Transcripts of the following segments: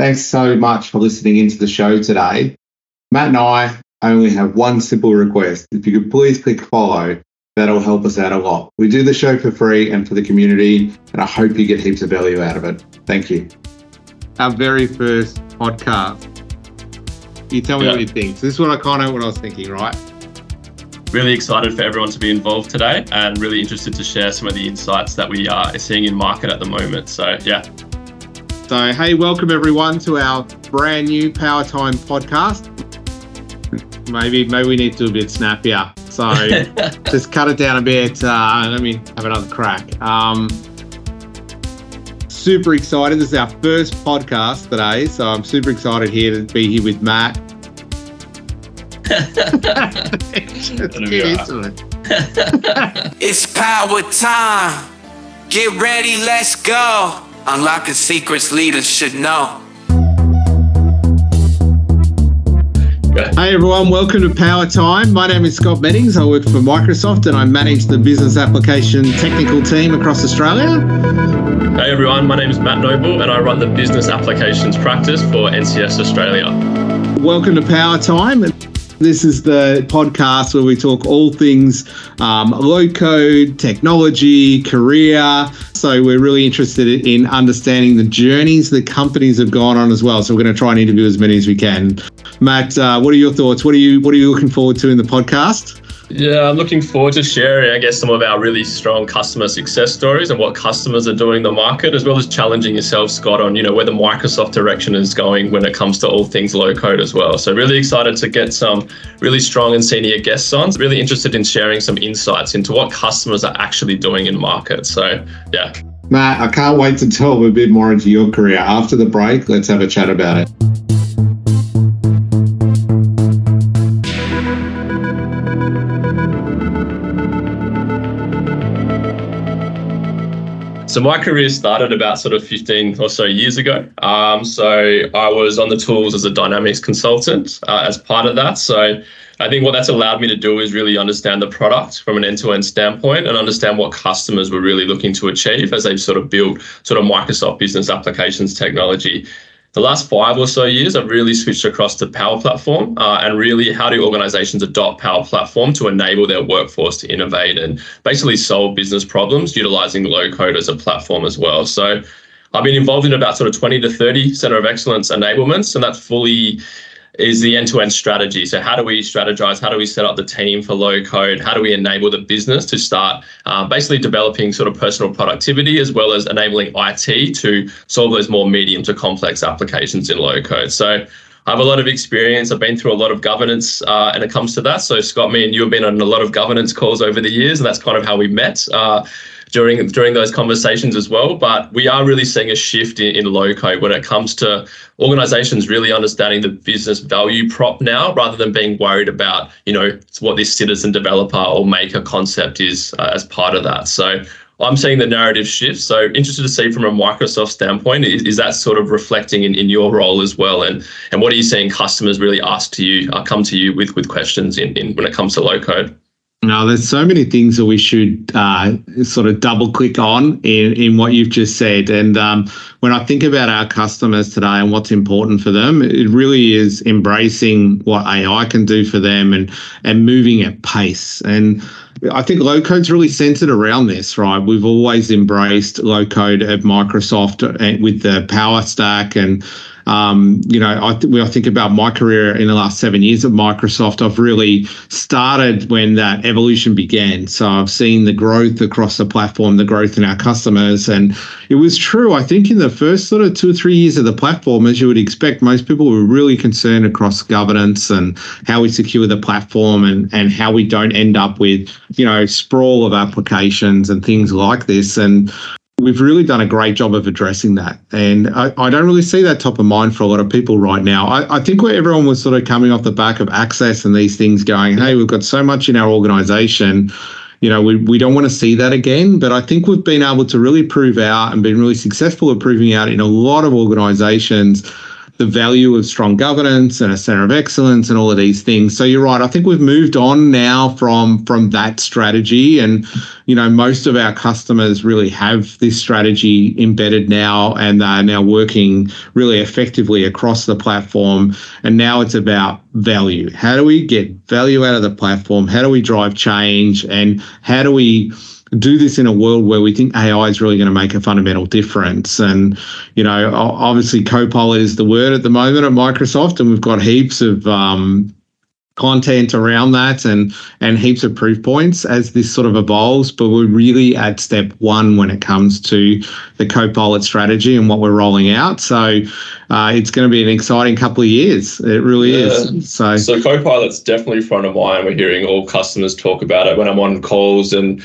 Thanks so much for listening into the show today. Matt and I only have one simple request. If you could please click follow, that'll help us out a lot. We do the show for free and for the community, and I hope you get heaps of value out of it. Thank you. Our very first podcast. You tell me yeah. what you think. So this is what I kind of what I was thinking, right? Really excited for everyone to be involved today and really interested to share some of the insights that we are seeing in market at the moment. So, yeah. So, hey, welcome everyone to our brand new Power Time podcast. Maybe, maybe we need to do a bit snappier. So, just cut it down a bit. Uh, let me have another crack. Um, super excited. This is our first podcast today, so I'm super excited here to be here with Matt get into it. it's power time. Get ready, let's go. Unlocking secrets leaders should know. Hey everyone, welcome to Power Time. My name is Scott Meddings. I work for Microsoft and I manage the business application technical team across Australia. Hey everyone, my name is Matt Noble and I run the business applications practice for NCS Australia. Welcome to Power Time. This is the podcast where we talk all things um, low code, technology, career. So we're really interested in understanding the journeys that companies have gone on as well. So we're going to try and interview as many as we can. Matt, uh, what are your thoughts? What are you What are you looking forward to in the podcast? Yeah, I'm looking forward to sharing, I guess, some of our really strong customer success stories and what customers are doing in the market, as well as challenging yourself, Scott, on you know where the Microsoft direction is going when it comes to all things low code as well. So really excited to get some really strong and senior guests on. Really interested in sharing some insights into what customers are actually doing in market. So yeah. Matt, I can't wait to delve a bit more into your career. After the break, let's have a chat about it. So my career started about sort of 15 or so years ago. Um, so I was on the tools as a dynamics consultant uh, as part of that. So I think what that's allowed me to do is really understand the product from an end-to-end standpoint and understand what customers were really looking to achieve as they've sort of built sort of Microsoft business applications technology the last five or so years, I've really switched across to Power Platform uh, and really how do organizations adopt Power Platform to enable their workforce to innovate and basically solve business problems utilizing low code as a platform as well. So I've been involved in about sort of 20 to 30 center of excellence enablements, and that's fully is the end-to-end strategy. So how do we strategize? How do we set up the team for low code? How do we enable the business to start uh, basically developing sort of personal productivity as well as enabling IT to solve those more medium to complex applications in low code? So I have a lot of experience. I've been through a lot of governance uh, and it comes to that. So Scott, me and you have been on a lot of governance calls over the years, and that's kind of how we met. Uh, during during those conversations as well. But we are really seeing a shift in, in low code when it comes to organizations really understanding the business value prop now, rather than being worried about you know what this citizen developer or maker concept is uh, as part of that. So. I'm seeing the narrative shift. So interested to see from a Microsoft standpoint, is, is that sort of reflecting in, in your role as well? And and what are you seeing customers really ask to you, uh, come to you with with questions in, in when it comes to low code? No, there's so many things that we should uh, sort of double click on in, in what you've just said. And um, when I think about our customers today and what's important for them, it really is embracing what AI can do for them and and moving at pace. And I think low code's really centered around this, right? We've always embraced low code at Microsoft uh, with the Power Stack and um, you know, I, th- I think about my career in the last seven years at Microsoft. I've really started when that evolution began. So I've seen the growth across the platform, the growth in our customers. And it was true, I think, in the first sort of two or three years of the platform, as you would expect, most people were really concerned across governance and how we secure the platform and, and how we don't end up with, you know, sprawl of applications and things like this. And we've really done a great job of addressing that. And I, I, don't really see that top of mind for a lot of people right now. I, I, think where everyone was sort of coming off the back of access and these things going, hey, we've got so much in our organization. You know, we, we don't want to see that again. But I think we've been able to really prove out and been really successful at proving out in a lot of organizations the value of strong governance and a center of excellence and all of these things. So you're right. I think we've moved on now from from that strategy, and you know most of our customers really have this strategy embedded now, and they're now working really effectively across the platform. And now it's about value. How do we get value out of the platform? How do we drive change? And how do we do this in a world where we think AI is really going to make a fundamental difference. And, you know, obviously Copilot is the word at the moment at Microsoft, and we've got heaps of um, content around that and and heaps of proof points as this sort of evolves. But we're really at step one when it comes to the copilot strategy and what we're rolling out. So uh, it's going to be an exciting couple of years. It really yeah. is. So so copilot's definitely front of mind. We're hearing all customers talk about it. When i'm on calls and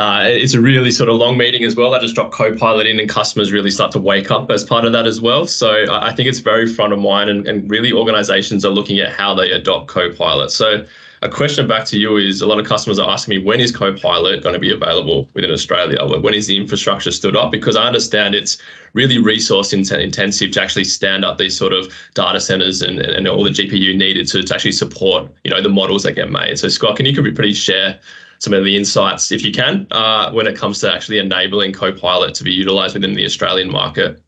uh, it's a really sort of long meeting as well. I just drop Copilot in, and customers really start to wake up as part of that as well. So I think it's very front of mind, and, and really organizations are looking at how they adopt Copilot. So a question back to you is a lot of customers are asking me when is Copilot going to be available within Australia? When is the infrastructure stood up? Because I understand it's really resource intensive to actually stand up these sort of data centers and, and all the GPU needed to, to actually support you know the models that get made. So Scott, can you could be pretty share some of the insights, if you can, uh, when it comes to actually enabling Copilot to be utilized within the Australian market?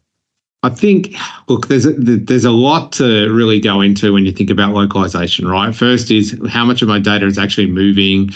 I think, look, there's a, there's a lot to really go into when you think about localization, right? First is how much of my data is actually moving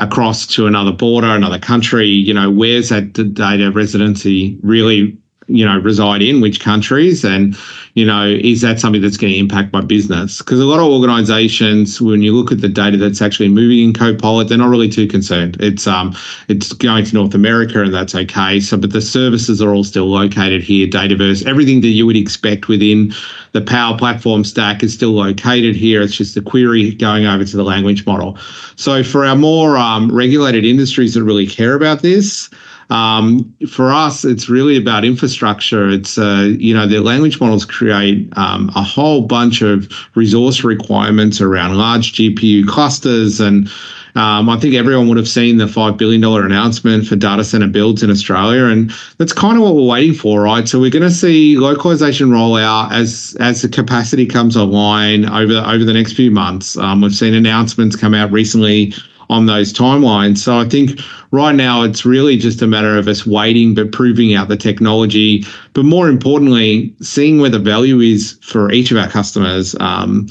across to another border, another country. You know, where's that data residency really you know reside in which countries? And you know is that something that's going to impact my business? Because a lot of organizations when you look at the data that's actually moving in copilot they're not really too concerned. It's um it's going to north america and that's okay. So but the services are all still located here. Dataverse everything that you would expect within the power platform stack is still located here. It's just the query going over to the language model. So for our more um, regulated industries that really care about this um, for us, it's really about infrastructure. It's, uh, you know, the language models create um, a whole bunch of resource requirements around large GPU clusters. And um, I think everyone would have seen the $5 billion announcement for data center builds in Australia. And that's kind of what we're waiting for, right? So we're going to see localization rollout as, as the capacity comes online over, over the next few months. Um, we've seen announcements come out recently on those timelines. So I think right now it's really just a matter of us waiting, but proving out the technology. But more importantly, seeing where the value is for each of our customers. Um,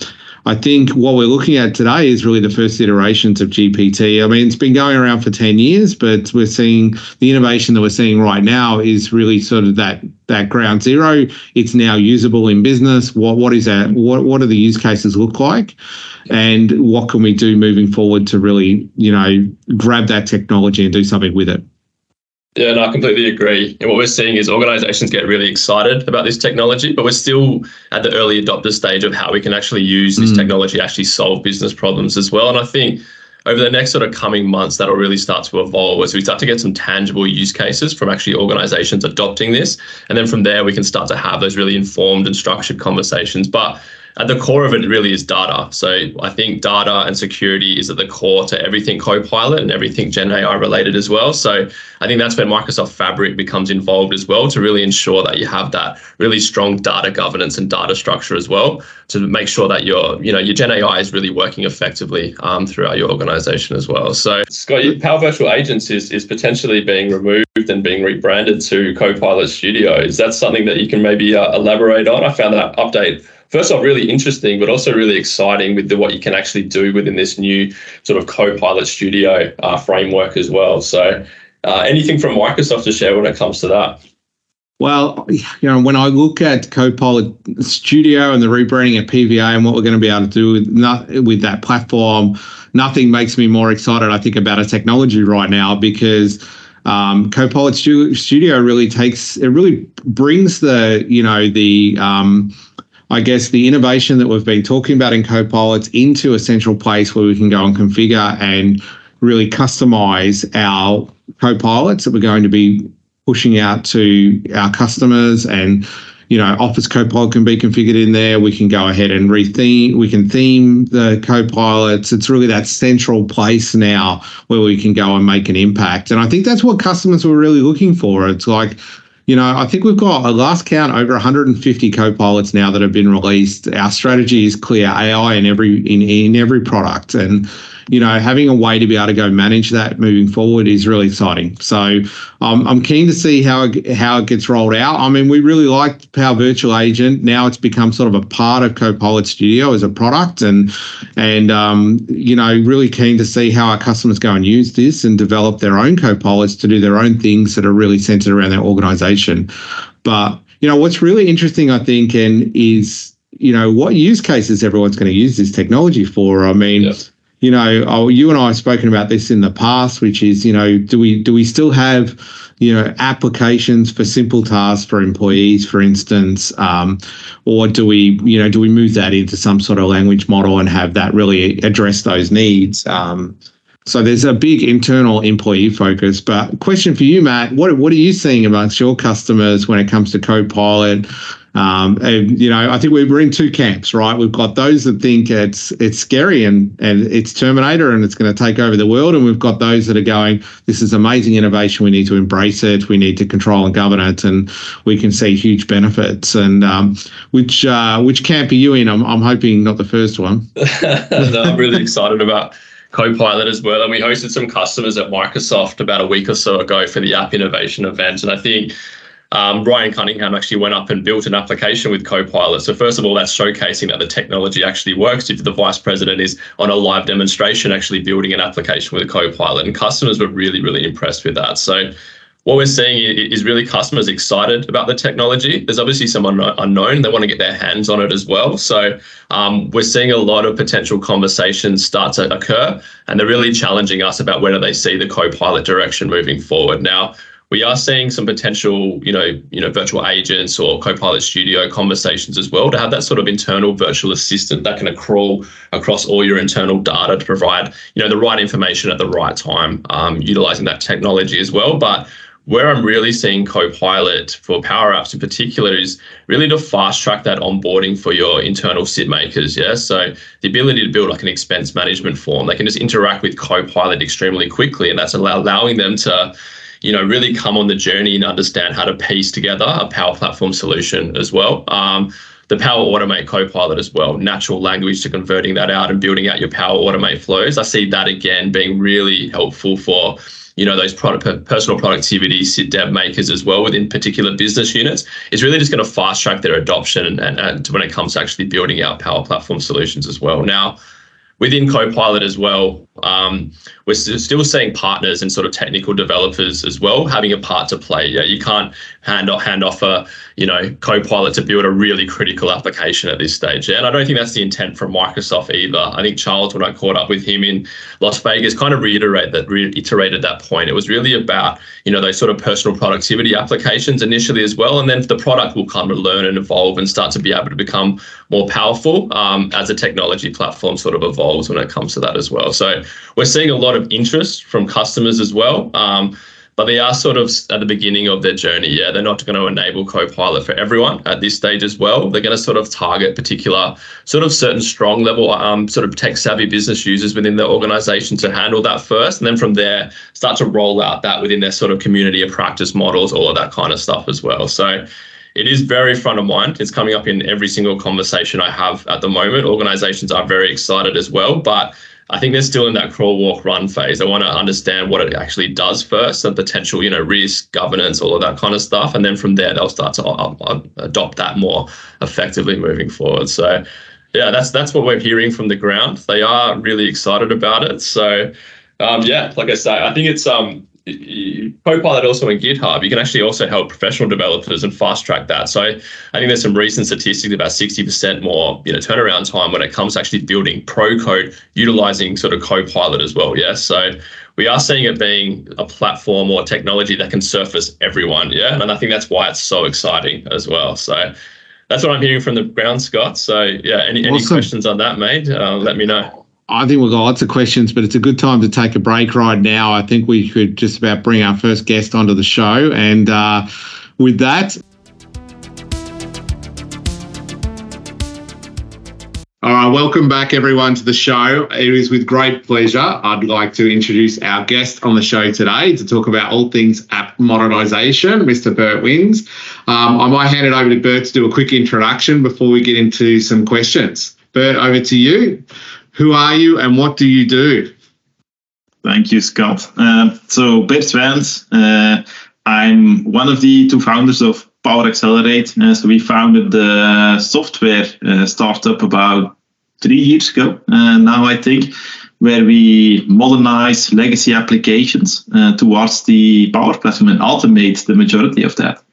I think what we're looking at today is really the first iterations of GPT. I mean, it's been going around for 10 years, but we're seeing the innovation that we're seeing right now is really sort of that that ground zero. It's now usable in business. What what is that? What what do the use cases look like? And what can we do moving forward to really, you know, grab that technology and do something with it? Yeah, no, I completely agree. And what we're seeing is organizations get really excited about this technology, but we're still at the early adopter stage of how we can actually use this mm. technology to actually solve business problems as well. And I think over the next sort of coming months, that'll really start to evolve as we start to get some tangible use cases from actually organizations adopting this. And then from there, we can start to have those really informed and structured conversations. But at the core of it really is data. So I think data and security is at the core to everything Copilot and everything Gen AI related as well. So I think that's where Microsoft Fabric becomes involved as well to really ensure that you have that really strong data governance and data structure as well to make sure that your you know your Gen AI is really working effectively um, throughout your organization as well. So Scott, your Power Virtual Agents is is potentially being removed and being rebranded to Copilot Studio. Is that something that you can maybe uh, elaborate on? I found that update first off really interesting, but also really exciting with the, what you can actually do within this new sort of Copilot Studio uh, framework as well. So, uh, anything from Microsoft to share when it comes to that? Well, you know, when I look at Copilot Studio and the rebranding of PVA and what we're going to be able to do with not, with that platform, nothing makes me more excited. I think about a technology right now because um, Copilot Studio really takes it really brings the you know the um, I guess, the innovation that we've been talking about in Copilots into a central place where we can go and configure and really customize our Copilots that we're going to be pushing out to our customers and you know, Office Copilot can be configured in there. We can go ahead and retheme. We can theme the copilots. It's really that central place now where we can go and make an impact. And I think that's what customers were really looking for. It's like, you know, I think we've got a last count over 150 co-pilots now that have been released. Our strategy is clear: AI in every in, in every product, and you know, having a way to be able to go manage that moving forward is really exciting. So um, I'm keen to see how it, how it gets rolled out. I mean, we really like Power Virtual Agent. Now it's become sort of a part of Copilot Studio as a product, and and um, you know, really keen to see how our customers go and use this and develop their own copilots to do their own things that are really centered around their organization. But you know, what's really interesting, I think, and is you know what use cases everyone's going to use this technology for. I mean you know, oh, you and I have spoken about this in the past, which is, you know, do we do we still have, you know, applications for simple tasks for employees, for instance, um, or do we, you know, do we move that into some sort of language model and have that really address those needs? Um, so there's a big internal employee focus. But question for you, Matt, what what are you seeing amongst your customers when it comes to Copilot? Um, and, you know, I think we're in two camps, right? We've got those that think it's it's scary and and it's Terminator and it's going to take over the world, and we've got those that are going, this is amazing innovation. We need to embrace it. We need to control and govern it, and we can see huge benefits. And um, which uh, which camp are you in? I'm I'm hoping not the first one. no, I'm really excited about. Copilot as well. And we hosted some customers at Microsoft about a week or so ago for the app innovation event. And I think um, Ryan Cunningham actually went up and built an application with Copilot. So first of all, that's showcasing that the technology actually works. If the vice president is on a live demonstration, actually building an application with a Copilot, and customers were really, really impressed with that. So what we're seeing is really customers excited about the technology. There's obviously some unknown; they want to get their hands on it as well. So um, we're seeing a lot of potential conversations start to occur, and they're really challenging us about where do they see the Copilot direction moving forward. Now we are seeing some potential, you know, you know, virtual agents or Copilot Studio conversations as well to have that sort of internal virtual assistant that can crawl across all your internal data to provide, you know, the right information at the right time, um, utilizing that technology as well. But where I'm really seeing Copilot for Power Apps in particular is really to fast track that onboarding for your internal SIT makers. Yeah. So the ability to build like an expense management form, they can just interact with Copilot extremely quickly, and that's allowing them to you know, really come on the journey and understand how to piece together a Power Platform solution as well. Um, the Power Automate Copilot as well, natural language to converting that out and building out your Power Automate flows. I see that again being really helpful for you know those product personal productivity sit dev makers as well within particular business units is really just going to fast track their adoption and, and, and when it comes to actually building out power platform solutions as well now within Copilot as well, um, we're still seeing partners and sort of technical developers as well having a part to play. Yeah, you can't hand off hand off a you know Copilot to build a really critical application at this stage. And I don't think that's the intent from Microsoft either. I think Charles, when I caught up with him in Las Vegas, kind of reiterate that reiterated that point. It was really about you know those sort of personal productivity applications initially as well, and then the product will kind of learn and evolve and start to be able to become more powerful um, as a technology platform sort of evolves when it comes to that as well. So we're seeing a lot of interest from customers as well. Um, but they are sort of at the beginning of their journey. Yeah, they're not going to enable Copilot for everyone at this stage as well. They're going to sort of target particular, sort of certain strong level, um, sort of tech savvy business users within their organization to handle that first, and then from there start to roll out that within their sort of community of practice models, all of that kind of stuff as well. So it is very front of mind. It's coming up in every single conversation I have at the moment. Organizations are very excited as well, but I think they're still in that crawl, walk, run phase. They want to understand what it actually does first, and potential, you know, risk, governance, all of that kind of stuff, and then from there they'll start to uh, uh, adopt that more effectively moving forward. So, yeah, that's that's what we're hearing from the ground. They are really excited about it. So, um, yeah, like I say, I think it's um, Copilot also in GitHub, you can actually also help professional developers and fast track that. So I think there's some recent statistics about 60% more, you know, turnaround time when it comes to actually building pro code utilizing sort of Copilot as well. Yeah. So we are seeing it being a platform or technology that can surface everyone. Yeah. And I think that's why it's so exciting as well. So that's what I'm hearing from the ground, Scott. So yeah, any, any questions on that, mate? Uh, let me know. I think we've got lots of questions, but it's a good time to take a break right now. I think we could just about bring our first guest onto the show. And uh, with that, all right, welcome back, everyone, to the show. It is with great pleasure I'd like to introduce our guest on the show today to talk about all things app modernisation, Mr. Bert Wijns. Um, I might hand it over to Bert to do a quick introduction before we get into some questions. Bert, over to you. Who are you and what do you do? Thank you, Scott. Uh, so, Bert Wijns, uh, I'm one of the two founders of Power Accelerate. Uh, so, we founded the software uh, startup about three years ago uh, now, I think, where we modernize legacy applications uh, towards the Power Platform and automate the majority of that.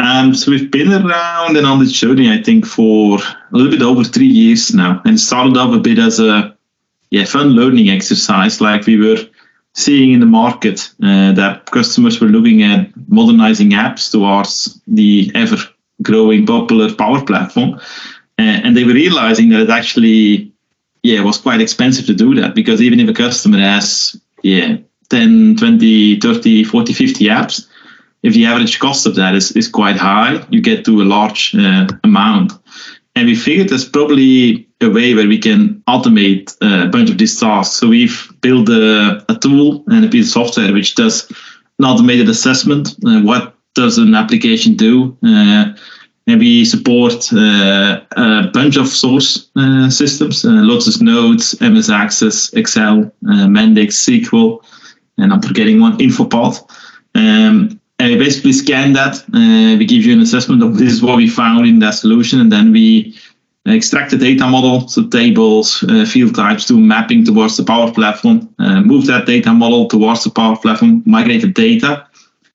Um, so we've been around and on this journey, I think, for a little bit over three years now, and started off a bit as a yeah fun learning exercise, like we were seeing in the market uh, that customers were looking at modernizing apps towards the ever growing popular Power Platform, uh, and they were realizing that it actually yeah was quite expensive to do that because even if a customer has yeah 10 20 30 40 50 apps if the average cost of that is, is quite high, you get to a large uh, amount. And we figured there's probably a way where we can automate uh, a bunch of these tasks. So we've built a, a tool and a piece of software which does an automated assessment. Uh, what does an application do? Uh, and we support uh, a bunch of source uh, systems, Lotus Notes, MS Access, Excel, Mendix, SQL, and I'm forgetting one, InfoPath. Um, and we basically scan that. Uh, we give you an assessment of this is what we found in that solution, and then we extract the data model, so tables, uh, field types, do mapping towards the Power Platform, uh, move that data model towards the Power Platform, migrate the data,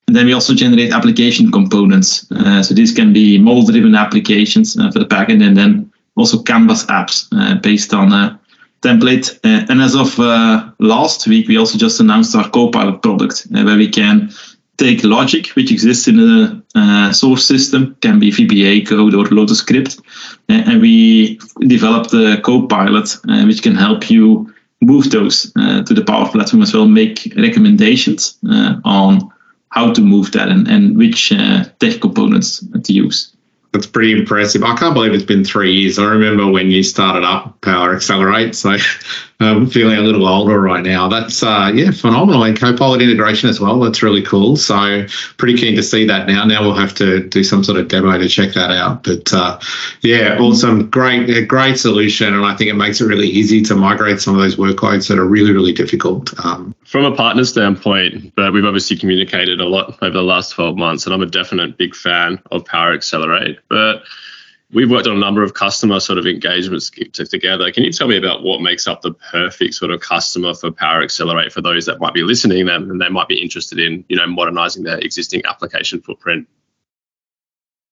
and then we also generate application components. Uh, so these can be model-driven applications uh, for the backend, and then also Canvas apps uh, based on a template. and as of last week, we also just announced our Copilot product, where we can take logic which exists in a uh, source system, can be VBA code or Lotus script, uh, and we developed the Copilot, uh, which can help you move those uh, to the Power Platform as well, make recommendations uh, on how to move that and, and which uh, tech components to use. That's pretty impressive. I can't believe it's been three years. I remember when you started up Power Accelerate, so I'm feeling a little older right now. That's uh, yeah, phenomenal. And Copilot integration as well. That's really cool. So pretty keen to see that now. Now we'll have to do some sort of demo to check that out. But uh, yeah, awesome, great, great solution, and I think it makes it really easy to migrate some of those workloads that are really, really difficult. Um, From a partner standpoint, but we've obviously communicated a lot over the last 12 months, and I'm a definite big fan of Power Accelerate. But we've worked on a number of customer sort of engagements together. Can you tell me about what makes up the perfect sort of customer for Power Accelerate for those that might be listening and they might be interested in, you know, modernizing their existing application footprint?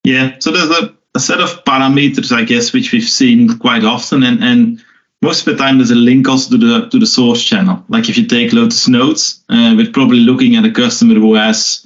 Yeah, so there's a, a set of parameters, I guess, which we've seen quite often, and and most of the time there's a link also to the to the source channel. Like if you take Lotus Notes, uh, we're probably looking at a customer who has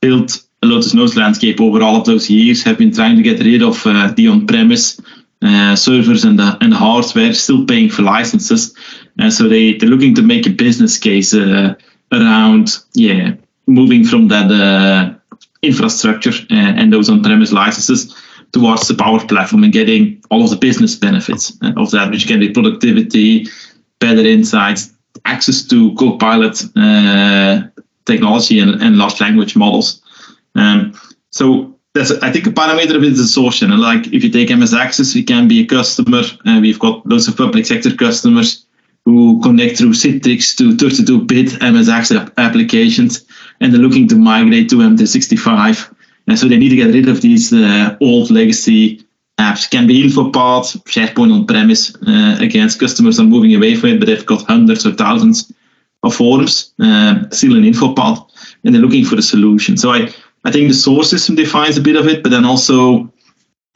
built Lotus Notes landscape over all of those years have been trying to get rid of uh, the on-premise uh, servers and the, and the hardware, still paying for licenses. And so they, they're looking to make a business case uh, around yeah moving from that infrastructure and, those on-premise licenses towards the Power Platform and getting all of the business benefits of that, which can be productivity, better insights, access to Copilot uh, technology and, and large language models. Um, so that's I think a parameter of it is the source. Like if you take MS Access, we can be a customer, and we've got lots of public sector customers who connect through Citrix to 32-bit MS Access applications, and they're looking to migrate to M365. And so they need to get rid of these uh, old legacy apps. Can be InfoPath, SharePoint on premise. Uh, against customers are moving away from it, but they've got hundreds or thousands of forms uh, still in InfoPath, and they're looking for a solution. So I I think the source system defines a bit of it, but then also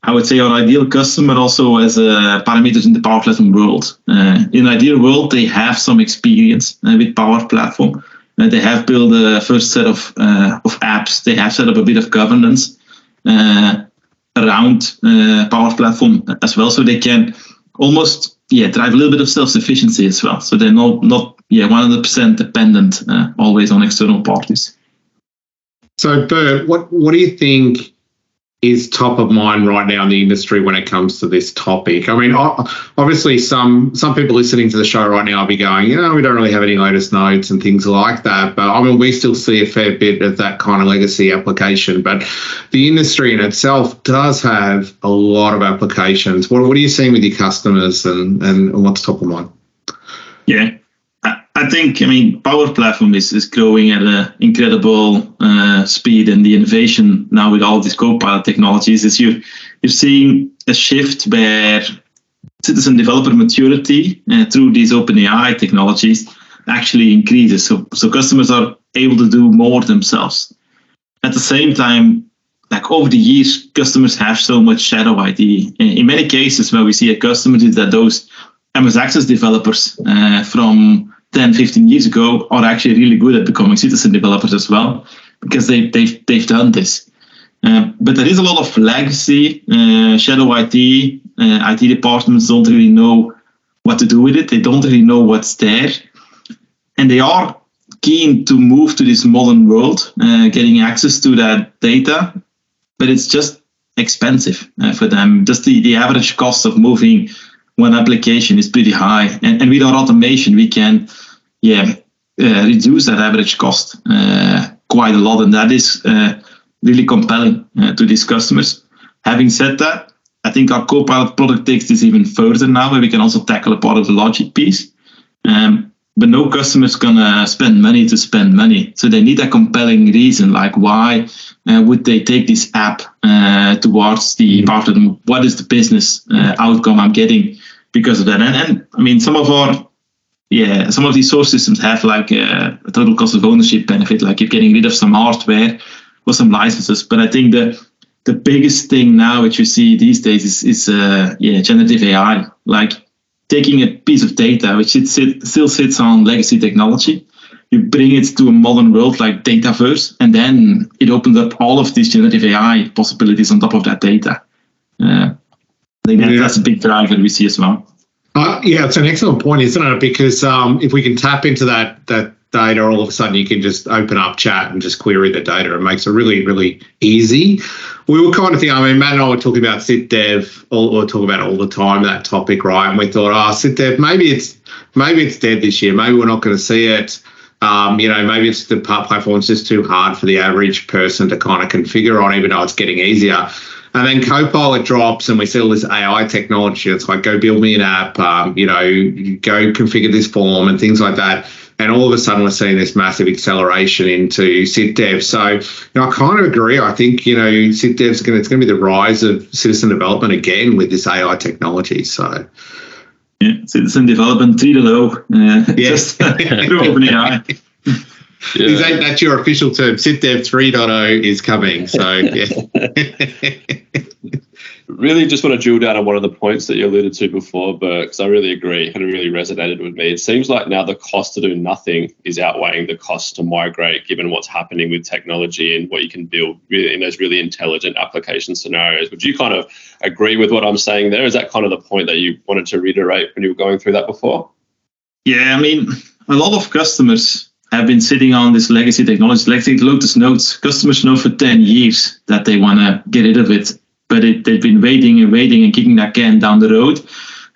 I would say our ideal customer also has uh, parameters in the Power Platform world. Uh, in ideal world, they have some experience uh, with Power Platform. Uh, they have built a first set of uh, of apps. They have set up a bit of governance uh, around Power Platform as well, so they can almost yeah drive a little bit of self sufficiency as well. So they're not not yeah 100% dependent always on external parties. So, Bert, what what do you think is top of mind right now in the industry when it comes to this topic? I mean, obviously, some some people listening to the show right now will be going, you know, we don't really have any Lotus notes and things like that. But I mean, we still see a fair bit of that kind of legacy application. But the industry in itself does have a lot of applications. What, what are you seeing with your customers and, and what's top of mind? Yeah, I think, I mean, Power Platform is, is growing at an incredible uh, speed, and the innovation now with all these Copilot technologies is you you're seeing a shift where citizen developer maturity uh, through these open AI technologies actually increases. So, so customers are able to do more themselves. At the same time, like over the years, customers have so much shadow IT. In, in many cases, where we see a customer is that those MS Access developers uh, from 10, 15 years ago are actually really good at becoming citizen developers as well, because they, they've, they've done this. Uh, but there is a lot of legacy, uh, shadow IT. Uh, IT departments don't really know what to do with it. They don't really know what's there. And they are keen to move to this modern world, uh, getting access to that data, but it's just expensive uh, for them. Just the, the average cost of moving one application is pretty high. And, and with our automation, we can yeah, uh, reduce that average cost uh, quite a lot. And that is uh, really compelling uh, to these customers. Having said that, I think our Copilot product takes this even further now, where we can also tackle a part of the logic piece. Um, but no customer is gonna spend money to spend money, so they need a compelling reason, like why uh, would they take this app uh, towards the part of them? What is the business uh, outcome I'm getting because of that? And, and I mean, some of our yeah, some of these source systems have like a, a, total cost of ownership benefit, like you're getting rid of some hardware or some licenses. But I think the the biggest thing now which you see these days is is uh, yeah generative AI, like taking a piece of data which it sit, still sits on legacy technology, you bring it to a modern world like Dataverse, and then it opens up all of these generative AI possibilities on top of that data. Uh, Yeah. that's a big driver we see as well. Uh, yeah, it's an excellent point, isn't it? Because um, if we can tap into that that data, all of a sudden you can just open up chat and just query the data. It makes it really, really easy. We were kind of thinking, I mean, Matt and I were talking about SitDev, or, or talk about it all the time, that topic, right? And we thought, oh, SitDev, maybe it's maybe it's dead this year. Maybe we're not going to see it. Um, you know, maybe it's the platform's just too hard for the average person to kind of configure on, even though it's getting easier. And then Copilot drops, and we see all this AI technology. It's like, go build me an app, um, you know, go configure this form and things like that. And all of a sudden, we're seeing this massive acceleration into SitDev. So, you know, I kind of agree. I think you know, SitDev's going. It's going to be the rise of citizen development again with this AI technology. So, yeah, citizen development 3.0. Uh, yes, through OpenAI. Yeah. Is that that's your official term? SitDev 3.0 is coming. So yeah. really just want to drill down on one of the points that you alluded to before, Bert, because I really agree and it really resonated with me. It seems like now the cost to do nothing is outweighing the cost to migrate, given what's happening with technology and what you can build in those really intelligent application scenarios. Would you kind of agree with what I'm saying there? Is that kind of the point that you wanted to reiterate when you were going through that before? Yeah, I mean, a lot of customers have been sitting on this legacy technology, like Lotus Notes. Customers know for 10 years that they want to get rid of it, but it, they've been waiting and waiting and kicking that can down the road.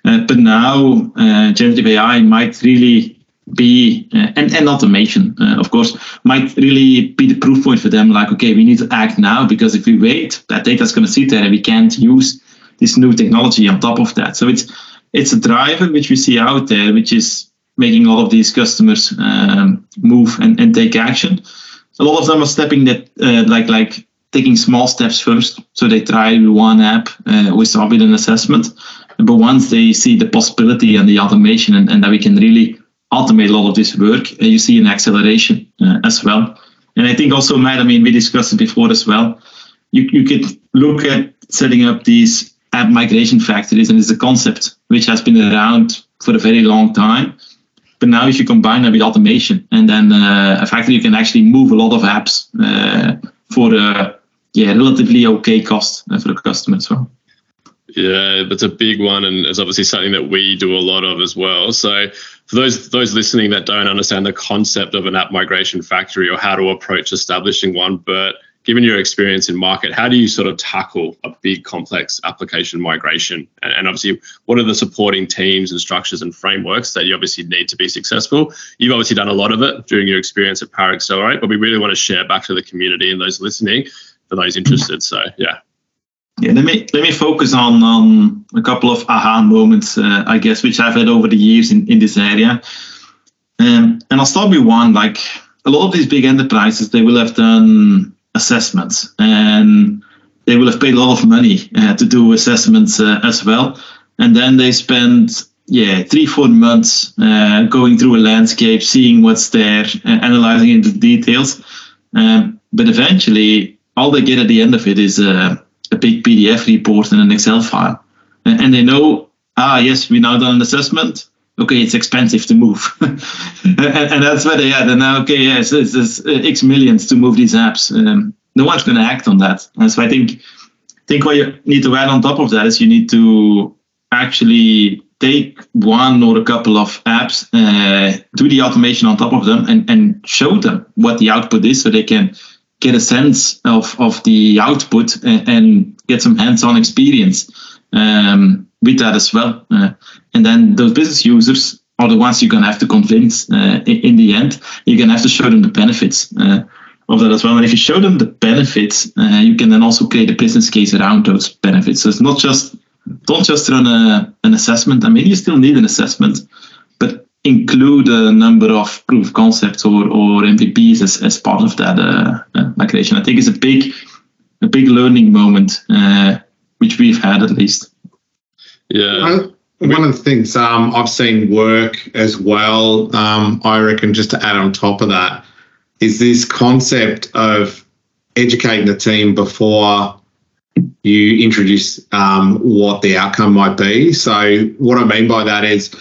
Uh, but now, uh, generative AI might really be, uh, and, and automation, uh, of course, might really be the proof point for them. Like, okay, we need to act now because if we wait, that data is going to sit there and we can't use this new technology on top of that. So it's it's a driver which we see out there, which is making a lot of these customers um, move and, and take action. A lot of them are stepping that uh, like like taking small steps first. So they try one app uh, with with an assessment, but once they see the possibility and the automation and, and that we can really automate a lot of this work, uh, you see an acceleration uh, as well. And I think also, Matt, I mean, we discussed it before as well. You, you could look at setting up these app migration factories, and it's a concept which has been around for a very long time. But now if you combine that with automation and then uh, a factory, you can actually move a lot of apps uh, for a yeah, relatively okay cost uh, for the customer as well. Yeah, that's a big one, and it's obviously something that we do a lot of as well. So, for those those listening that don't understand the concept of an app migration factory or how to approach establishing one, but given your experience in market, how do you sort of tackle a big complex application migration? And, and, obviously, what are the supporting teams and structures and frameworks that you obviously need to be successful? You've obviously done a lot of it during your experience at Power Accelerate, but we really want to share back to the community and those listening for those interested. So, yeah. Yeah, let me let me focus on on a couple of aha moments, uh, I guess, which I've had over the years in, in this area. Um, and I'll start with one. Like a lot of these big enterprises, they will have done assessments and they will have paid a lot of money uh, to do assessments uh, as well. And then they spend yeah three four months uh, going through a landscape, seeing what's there, analyzing into details. Um, but eventually, all they get at the end of it is a, a big PDF report and an Excel file, and, and they know ah yes we now done an assessment okay, it's expensive to move, and, and, that's where they. And now, okay, yes, it's, it's, uh, X millions to move these apps. Um, no one's going to act on that. And so I think, think what you need to add on top of that is you need to actually take one or a couple of apps, uh, do the automation on top of them, and, and show them what the output is, so they can get a sense of, of the output and, and get some hands-on experience. Um, with that as well. Uh, and then those business users are the ones you're going to have to convince uh, in, in, the end. You're going to have to show them the benefits uh, of that as well. And if you show them the benefits, uh, you can then also create a business case around those benefits. So it's not just don't just run a, an assessment. I mean, you still need an assessment, but include a number of proof of concepts or, or MVPs as, as part of that uh, uh, migration. I think it's a big a big learning moment, which we've had at least. Yeah. one of the things um, I've seen work as well, um, I reckon, just to add on top of that, is this concept of educating the team before you introduce um, what the outcome might be. So, what I mean by that is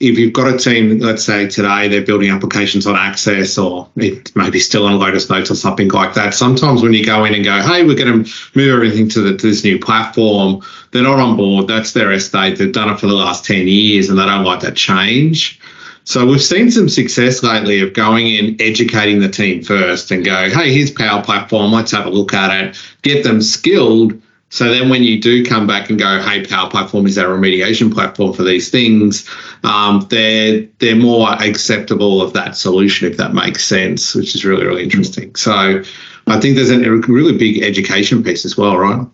if you've got a team, let's say today they're building applications on Access or maybe still on Lotus Notes or something like that. Sometimes when you go in and go, hey, we're going to move everything to, the, to this new platform, they're not on board. That's their estate. They've done it for the last 10 years and they don't like that change. So we've seen some success lately of going in, educating the team first and go, hey, here's Power Platform. Let's have a look at it, get them skilled so then when you do come back and go, hey, Power Platform is our remediation platform for these things, um, they're they're more acceptable of that solution if that makes sense, which is really, really interesting. So I think there's a really big education piece as well, right?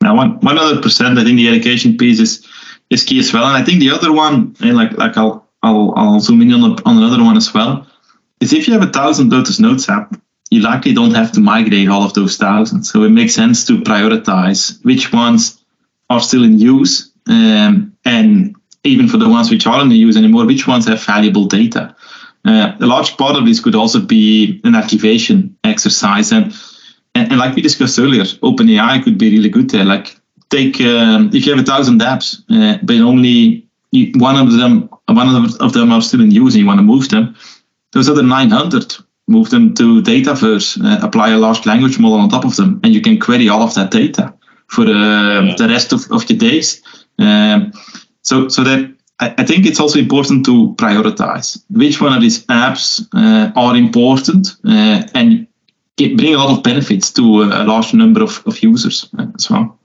Now one one other percent, I think the education piece is is key as well. And I think the other one, like like I'll I'll I'll zoom in on, on another one as well, is if you have a thousand Lotus Notes app you likely don't have to migrate all of those thousands. So it makes sense to prioritize which ones are still in use, um, and even for the ones which aren't in use anymore, which ones have valuable data. Uh, a large part of this could also be an activation exercise, and, and, and like we discussed earlier, OpenAI could be really good there. Like take um, if you have a thousand apps, uh, but only one of them one of them are still in use, and you want to move them. Those other 900 move them to Dataverse, uh, apply a large language model on top of them, and you can query all of that data for the, yeah. the rest of, of your days. Um, so, so that I, I, think it's also important to prioritize which one of these apps uh, are important uh, and bring a lot of benefits to a, a large number of, of users as well.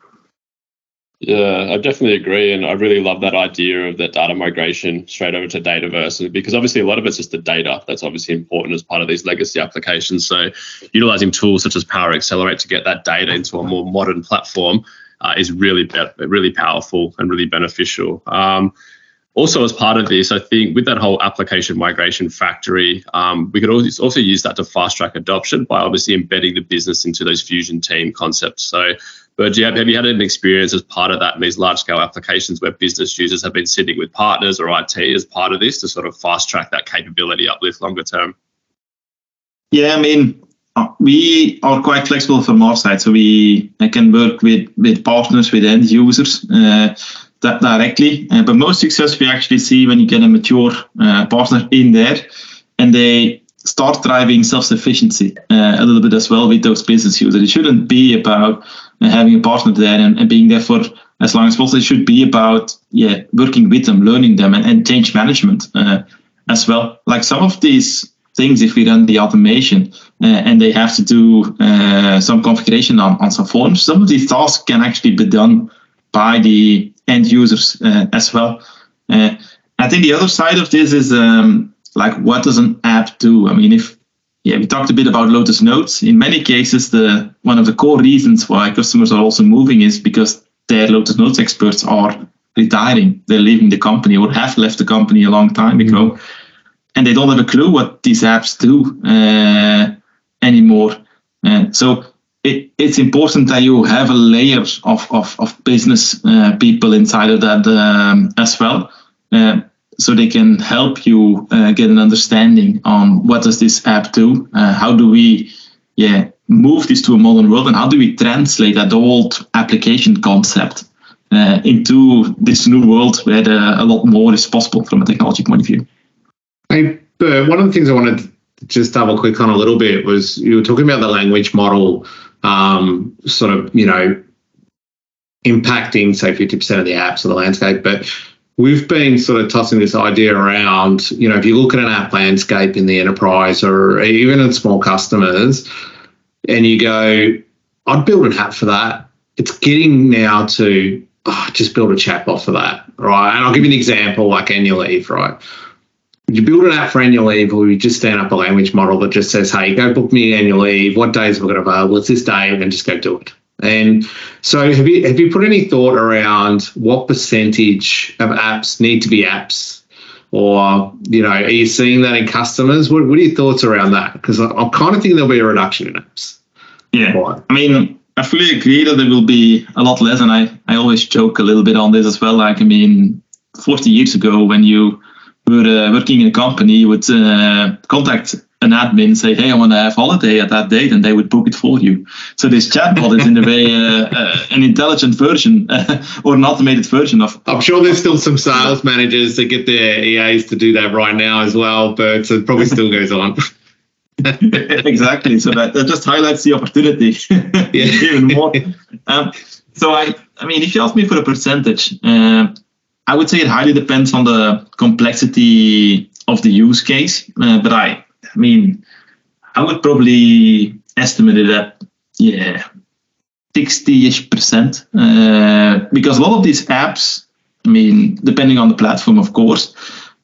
Yeah, I definitely agree. And I really love that idea of that data migration straight over to Dataverse because obviously a lot of it's just the data that's obviously important as part of these legacy applications. So utilizing tools such as Power Accelerate to get that data into a more modern platform uh, is really, be- really powerful and really beneficial. Um, also, as part of this, I think with that whole application migration factory, um, we could also use that to fast track adoption by obviously embedding the business into those fusion team concepts. So but you have, have you had an experience as part of that in these large scale applications where business users have been sitting with partners or IT as part of this to sort of fast track that capability uplift longer term? Yeah, I mean, we are quite flexible from our side, so we can work with with partners, with end users. Uh, that directly, uh, but most success we actually see when you get a mature uh, partner in there, and they start driving self-sufficiency uh, a little bit as well with those business users. It shouldn't be about uh, having a partner there and, and, being there for as long as possible. It should be about yeah working with them, learning them, and, and change management uh, as well. Like some of these things if we run the automation uh, and they have to do uh, some configuration on, on some forms. Some of these tasks can actually be done by the end users uh, as well. Uh, I think the other side of this is um, like what does an app do? I mean, if yeah, we talked a bit about Lotus Notes. In many cases, the one of the core reasons why customers are also moving is because their Lotus Notes experts are retiring. They're leaving the company or have left the company a long time ago. Mm-hmm and they don't have a clue what these apps do uh, anymore. Uh, so it, it's important that you have a layer of, of, of business uh, people inside of that um, as well. Uh, so they can help you uh, get an understanding on what does this app do? Uh, how do we yeah, move this to a modern world and how do we translate that old application concept into this new world where a lot more is possible from a technology point of view. Hey, Bert, one of the things I wanted to just double click on a little bit was you were talking about the language model um, sort of, you know, impacting, say, 50% of the apps or the landscape. But we've been sort of tossing this idea around, you know, if you look at an app landscape in the enterprise or even in small customers, and you go, I'd build an app for that. It's getting now to oh, just build a chatbot for that, right? And I'll give you an example like annual leave, right? you build an app for annual leave or you just stand up a language model that just says, hey, go book me annual leave. What days are we got available? It's this day and just go do it. And so have you have you put any thought around what percentage of apps need to be apps? Or, you know, are you seeing that in customers? What, what are your thoughts around that? Because I, I kind of think there'll be a reduction in apps. Yeah. I mean, I fully agree that there will be a lot less. And I, I always joke a little bit on this as well. Like, I mean, 40 years ago, when you were uh, working in a company, you would uh, contact an admin, say, "Hey, I want to have holiday at that date," and they would book it for you. So this chatbot is in a way uh, uh an intelligent version or an automated version of. I'm sure there's still some sales managers that get their EAs to do that right now as well, but it probably still goes on. exactly. So that, that just highlights the opportunity even more. Um, so I, I mean, if you ask me for a percentage, uh, I would say it highly depends on the complexity of the use case. Uh, but I, I mean, I would probably estimate it at yeah, 60-ish percent. Uh, because a lot of these apps, I mean, depending on the platform, of course,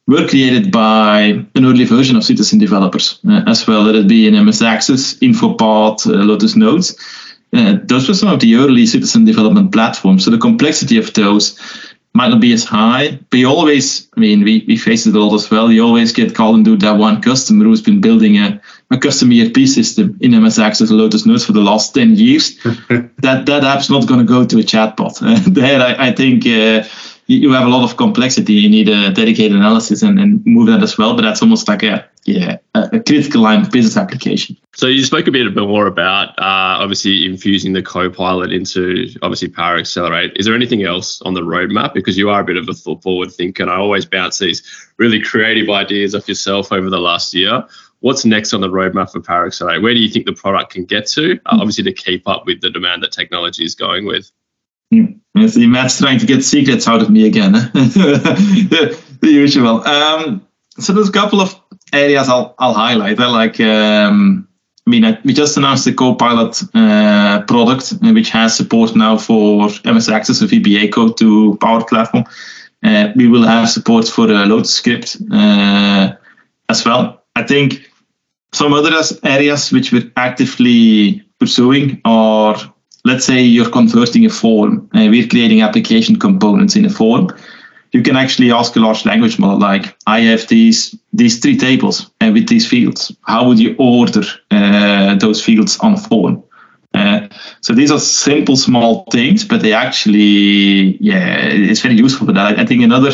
were created by an early version of Citizen developers uh, as well. Let it be in MS Access, InfoPath, uh, Lotus Notes. Uh, those were some of the early Citizen development platforms. So the complexity of those might not be as high, but you always, I mean, we, we face it a lot as well. You always get called into that one customer who's been building a, a custom ERP system in MS Access or Lotus Notes for the last 10 years. that that app's not going to go to a chatbot. there, I, I think uh, you have a lot of complexity. You need a dedicated analysis and, and move that as well, but that's almost like a yeah, a, critical line of business application. So you spoke a bit more about uh, obviously infusing the co-pilot into obviously Power Accelerate. Is there anything else on the roadmap? Because you are a bit of a forward thinker, and I always bounce these really creative ideas off yourself over the last year. What's next on the roadmap for Power Accelerate? Where do you think the product can get to? Uh, obviously, to keep up with the demand that technology is going with. Mm. I see Matt's trying to get secrets out of me again. the, the, usual. Um, so there's a couple of areas I'll I'll highlight. I like. Um, I mean, we just announced the Copilot uh, product, uh, which has support now for MS Access or VBA code to Power Platform. Uh, we will have support for the Lotus script uh, as well. I think some other areas which we're actively pursuing are, let's say, you're converting a form. Uh, we're creating application components in a form you can actually ask a large language model like, I have these these three tables and with these fields. How would you order uh, those fields on a form? Uh, so these are simple, small things, but they actually, yeah, it's very useful for that. I think another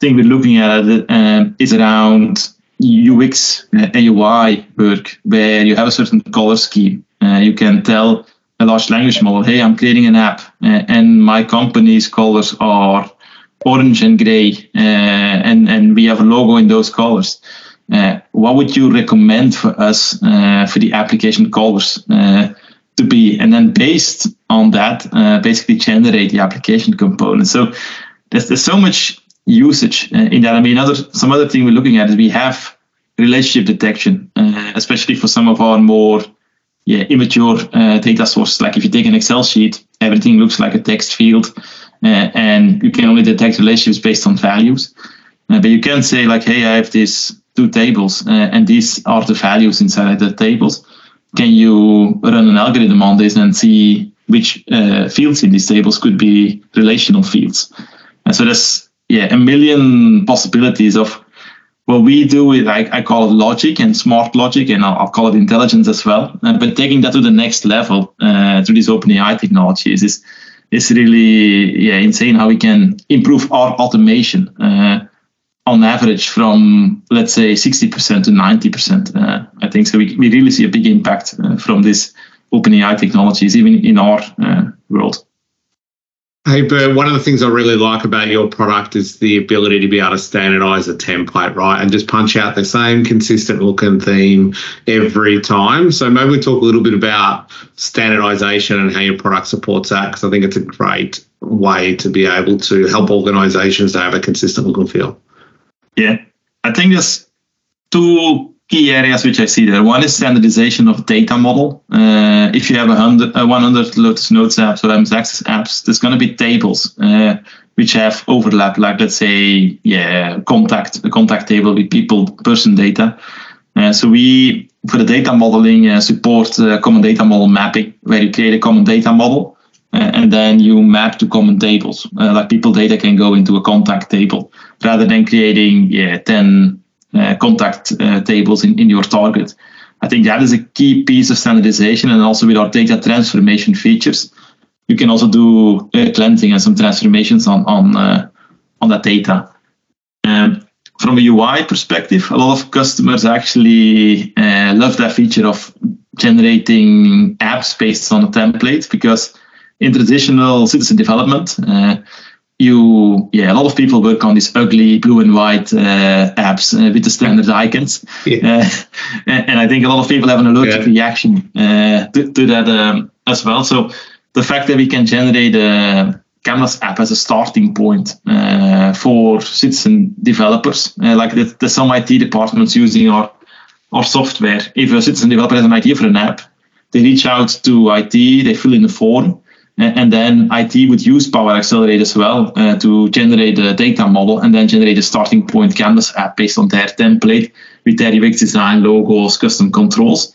thing we're looking at uh, is around UX uh, UI work, where you have a certain color scheme. Uh, you can tell a large language model, hey, I'm creating an app, uh, and my company's colors are orange and gray, uh, and and we have a logo in those colors. Uh, what would you recommend for us uh, for the application colors to be? And then based on that, basically generate the application component. So there's, there's so much usage in that. I mean, other some other thing we're looking at is we have relationship detection, uh, especially for some of our more yeah, immature uh, data sources. Like if you take an Excel sheet, everything looks like a text field, and you can only detect relationships based on values. Uh, but you can say like, hey, I have these two tables, uh, and these are the values inside the tables. Can you run an algorithm on this and see which uh, fields in these tables could be relational fields? And so there's yeah a million possibilities of what we do is I, I call it logic and smart logic, and I'll, I'll call it intelligence as well. Uh, but taking that to the next level uh, through these OpenAI technologies is is really yeah insane how we can improve our automation uh, on average from let's say 60% to 90%. Uh, I think so. We, we really see a big impact uh, from this open AI technologies even in our uh, world. Hey, Bert, one of the things I really like about your product is the ability to be able to standardize a template, right? And just punch out the same consistent look and theme every time. So maybe we talk a little bit about standardization and how your product supports that, because I think it's a great way to be able to help organizations to have a consistent look and feel. Yeah, I think there's two key areas which I see there. One is standardization of data model. Uh, if you have a hundred, uh, 100 Lotus Notes apps or Access apps, there's going to be tables uh, which have overlap. Like let's say, yeah, contact a contact table with people person data. Uh, so we for the data modeling uh, support uh, common data model mapping, where you create a common data model and then you map to common tables. like people data can go into a contact table rather than creating yeah 10 uh, contact uh, tables in, in your target. I think that is a key piece of standardization, and also with our data transformation features, you can also do uh, cleansing and some transformations on on on that data. Um, from a UI perspective, a lot of customers actually uh, love that feature of generating apps based on a template because in traditional citizen development, uh, you yeah a lot of people work on these ugly blue and white uh, apps uh, with the standard icons yeah. uh, and i think a lot of people have an allergic yeah. reaction uh, to, to, that um, as well so the fact that we can generate a canvas app as a starting point uh, for citizen developers uh, like the, the some it departments using our our software if a citizen developer has an idea for an app they reach out to it they fill in the form and then IT would use Power Accelerate as well uh, to generate a data model and then generate a starting point Canvas app based on their template with their UX design, logos, custom controls.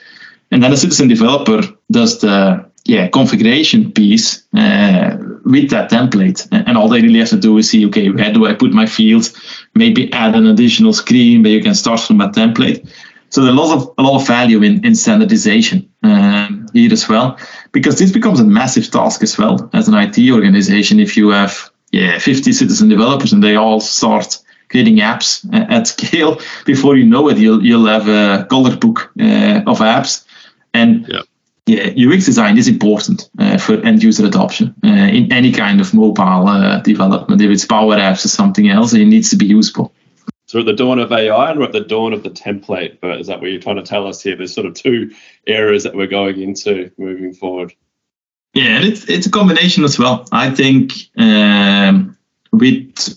And then the citizen developer does the yeah configuration piece uh, with that template. And all they really have to do is see, okay, where do I put my fields? Maybe add an additional screen where you can start from a template. So there's a lot of a lot of value in, in standardization um, here as well, because this becomes a massive task as well as an IT organization. If you have yeah 50 citizen developers and they all start creating apps at scale, before you know it, you'll you'll have a color book uh, of apps, and yeah. yeah. UX design is important uh, for end user adoption uh, in any kind of mobile uh, development. If it's Power Apps or something else, it needs to be useful. So we're at the dawn of AI and we're at the dawn of the template. But is that what you're trying to tell us here? There's sort of two areas that we're going into moving forward. Yeah, it's it's a combination as well. I think um, with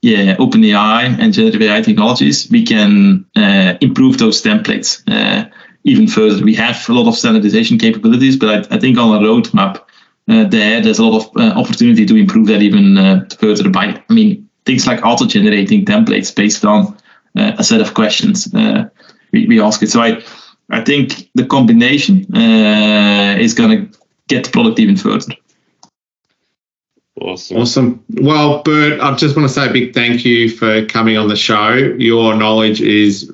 yeah OpenAI and generative AI technologies, we can uh, improve those templates uh, even further. We have a lot of standardization capabilities, but I, I think on a roadmap uh, there, there's a lot of uh, opportunity to improve that even uh, further. By I mean, things like auto-generating templates based on uh, a set of questions uh, we, we ask it. So I, I think the combination uh, is going to get the product even further. Awesome. Awesome. Well, Bert, I just want to say a big thank you for coming on the show. Your knowledge is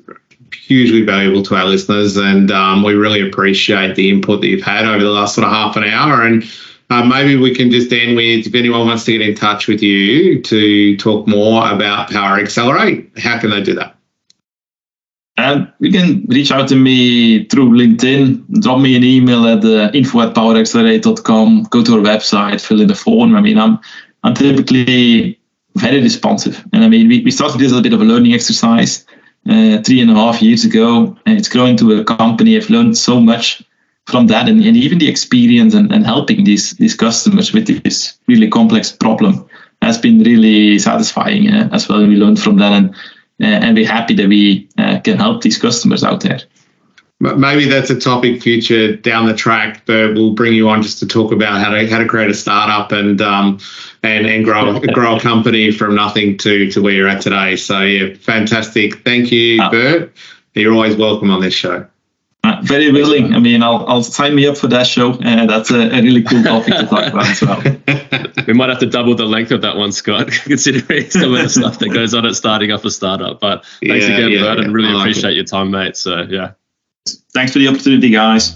hugely valuable to our listeners, and um, we really appreciate the input that you've had over the last sort of half an hour. And uh, maybe we can just end with if anyone wants to get in touch with you to talk more about Power Accelerate, how can they do that? And you can reach out to me through LinkedIn, drop me an email at uh, info at poweraccelerate.com, go to our website, fill in the form. I mean, I'm, I'm typically very responsive. And I mean, we, we started this as a bit of a learning exercise uh, three and a half years ago. And it's grown to a company. I've learned so much from that and, and even the experience and, and helping these these customers with this really complex problem has been really satisfying uh, as well. We learned from that and and we're happy that we can help these customers out there maybe that's a topic future down the track, but we'll bring you on just to talk about how to how to create a startup and um and and grow grow a company from nothing to to where you're at today. So yeah, fantastic. Thank you, uh, Bert. You're always welcome on this show. Uh, very willing. I mean, I'll, I'll sign me up for that show. Uh, that's a, a, really cool topic to talk about as well. we might have to double the length of that one, Scott, considering some of the stuff that goes on at starting up a startup. But thanks yeah, again, yeah, Bert, and really like appreciate it. your time, mate. So yeah. Thanks for the opportunity, guys.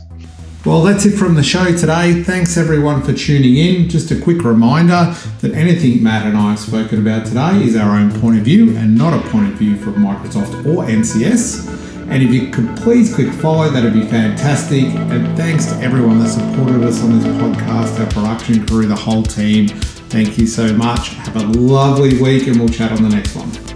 Well, that's it from the show today. Thanks everyone for tuning in. Just a quick reminder that anything Matt and I have spoken about today is our own point of view and not a point of view from Microsoft or NCS. And if you could please click follow, that'd be fantastic. And thanks to everyone that supported us on this podcast, our production crew, the whole team. Thank you so much. Have a lovely week, and we'll chat on the next one.